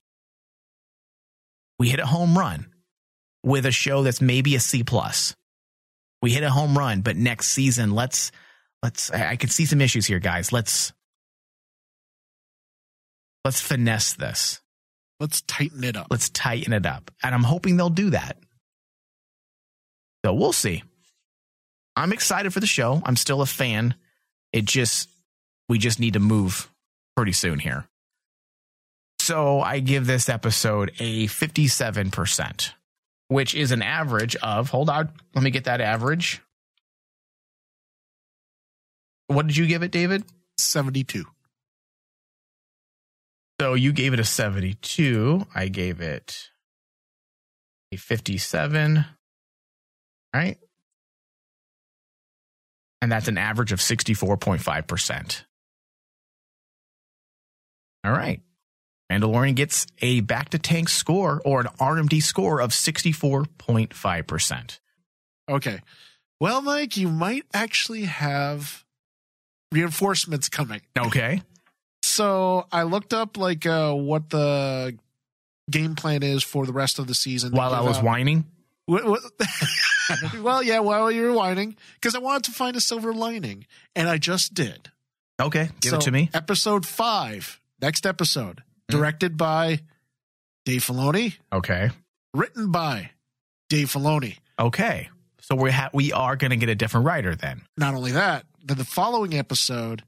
We hit a home run with a show that's maybe a C plus. We hit a home run, but next season, let's let's. I, I could see some issues here, guys. Let's let's finesse this. Let's tighten it up. Let's tighten it up, and I'm hoping they'll do that. So we'll see. I'm excited for the show. I'm still a fan. It just we just need to move pretty soon here. So I give this episode a 57%, which is an average of, hold on, let me get that average. What did you give it, David? 72. So you gave it a 72. I gave it a 57. Right? And that's an average of 64.5%. All right. Mandalorian gets a Bacta Tank score or an RMD score of 64.5%. Okay. Well, Mike, you might actually have reinforcements coming. Okay. So I looked up like uh, what the game plan is for the rest of the season. While I was whining. What, what, well, yeah, while you were whining, because I wanted to find a silver lining, and I just did. Okay. Give it to me. Episode five, next episode. Directed by Dave Filoni, Okay. written by Dave Filoni. Okay. So we ha- we are going to get a different writer then. Not only that, then the following episode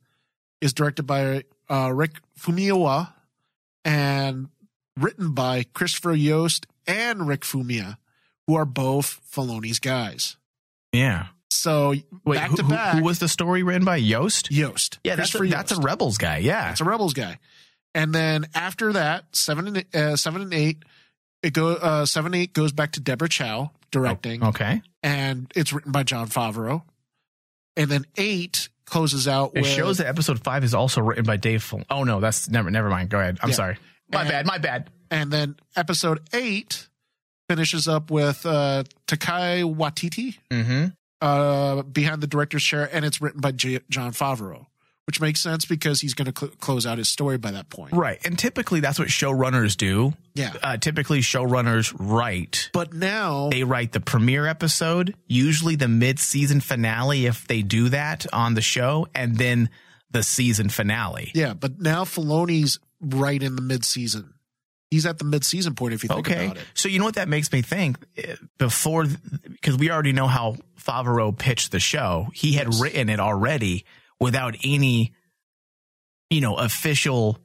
is directed by uh, Rick Famuyiwa, and written by Christopher Yost and Rick Famuyiwa, who are both Filoni's guys. Yeah. So Wait, back who, to back, Who was the story written by Yost? Yost. Yeah, that's a, Christopher that's a Rebels guy. Yeah. That's a Rebels guy. And then after that, seven and uh, seven and eight, it go uh, seven eight goes back to Deborah Chow directing, Okay. and it's written by Jon Favreau. And then eight closes out. It with, shows that episode five is also written by Dave. Fil- oh no, that's never. Never mind. Go ahead. I'm Yeah. sorry. My And- bad. My bad. and then episode eight finishes up with uh, Taika Waititi Mm-hmm. uh, behind the director's chair, and it's written by J- Jon Favreau, which makes sense because he's going to cl- close out his story by that point. Right, and typically that's what showrunners do. Yeah. Uh, typically, showrunners write. But now, They write the premiere episode, usually the mid-season finale if they do that on the show, and then the season finale. yeah, but now Filoni's right in the mid-season. He's at the mid-season point if you think Okay. about it. So you know what that makes me think? Before, because we already know how Favreau pitched the show, he had Yes. written it already without any, you know, official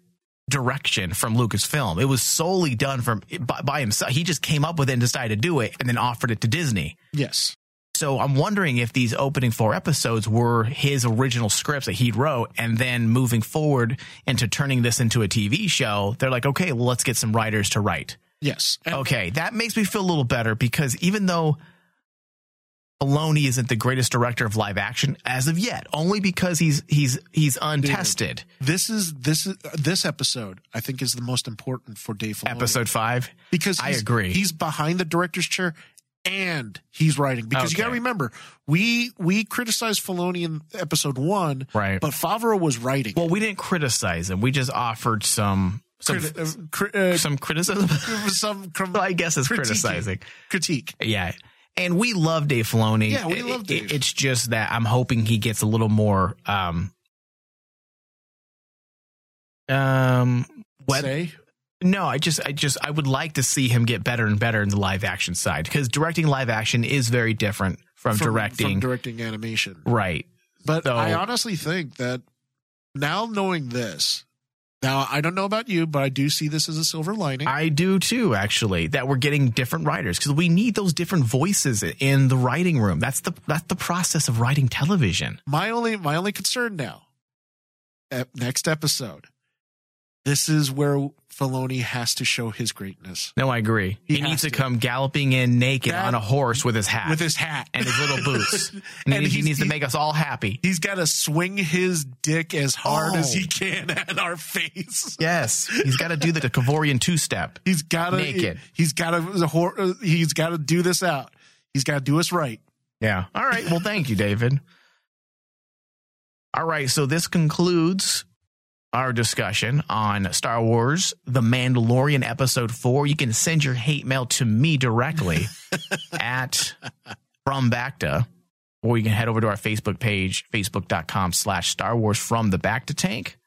direction from Lucasfilm. It was solely done from by, by himself. He just came up with it and decided to do it, and then offered it to Disney. Yes. So I'm wondering if these opening four episodes were his original scripts that he wrote, and then moving forward into turning this into a TV show, they're like, okay, well, let's get some writers to write. Yes. And Okay, that makes me feel a little better because even though Filoni isn't the greatest director of live action as of yet, only because he's he's he's untested. This is this is this episode. I think is the most important for Dave Filoni. Episode five, because I agree. He's behind the director's chair and he's writing because you got to remember we we criticized Filoni in episode one, Right. But Favreau was writing. well, we didn't criticize him. We just offered some some Criti- uh, cri- uh, some criticism. some well, I guess it's criticizing. critique. Yeah. And we love Dave Filoni. Yeah, we love it- Dave. it's just that I'm hoping he gets a little more um um what Say no, I just I just I would like to see him get better and better in the live action side because directing live action is very different from, from- directing from directing animation. right. But So- I honestly think that now knowing this, now I don't know about you, but I do see this as a silver lining. I do too, actually, that we're getting different writers because we need those different voices in the writing room. That's the that's the process of writing television. my only my only concern now, ep- next episode, this is where Filoni has to show his greatness No, I agree. He He, needs to, to. come galloping in naked That- on a horse with his hat with his hat and his little boots. and he, And needs- he needs to make us all happy. He's got to swing his dick as hard as Oh. he can at our face. Yes, he's got to do the Kavorian two step. He's got to Naked. He's got to. Uh, he's got to do this out. He's got to do us right. Yeah. All right. Well, thank you, David. All right. So this concludes our discussion on Star Wars The Mandalorian Episode 4. You can send your hate mail to me directly at From Bacta, or you can head over to our Facebook page, facebook.com slash Star Wars From the Bacta Tank.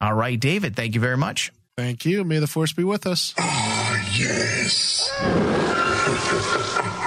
All right, David, thank you very much. Thank you. May the force be with us. Ah, yes.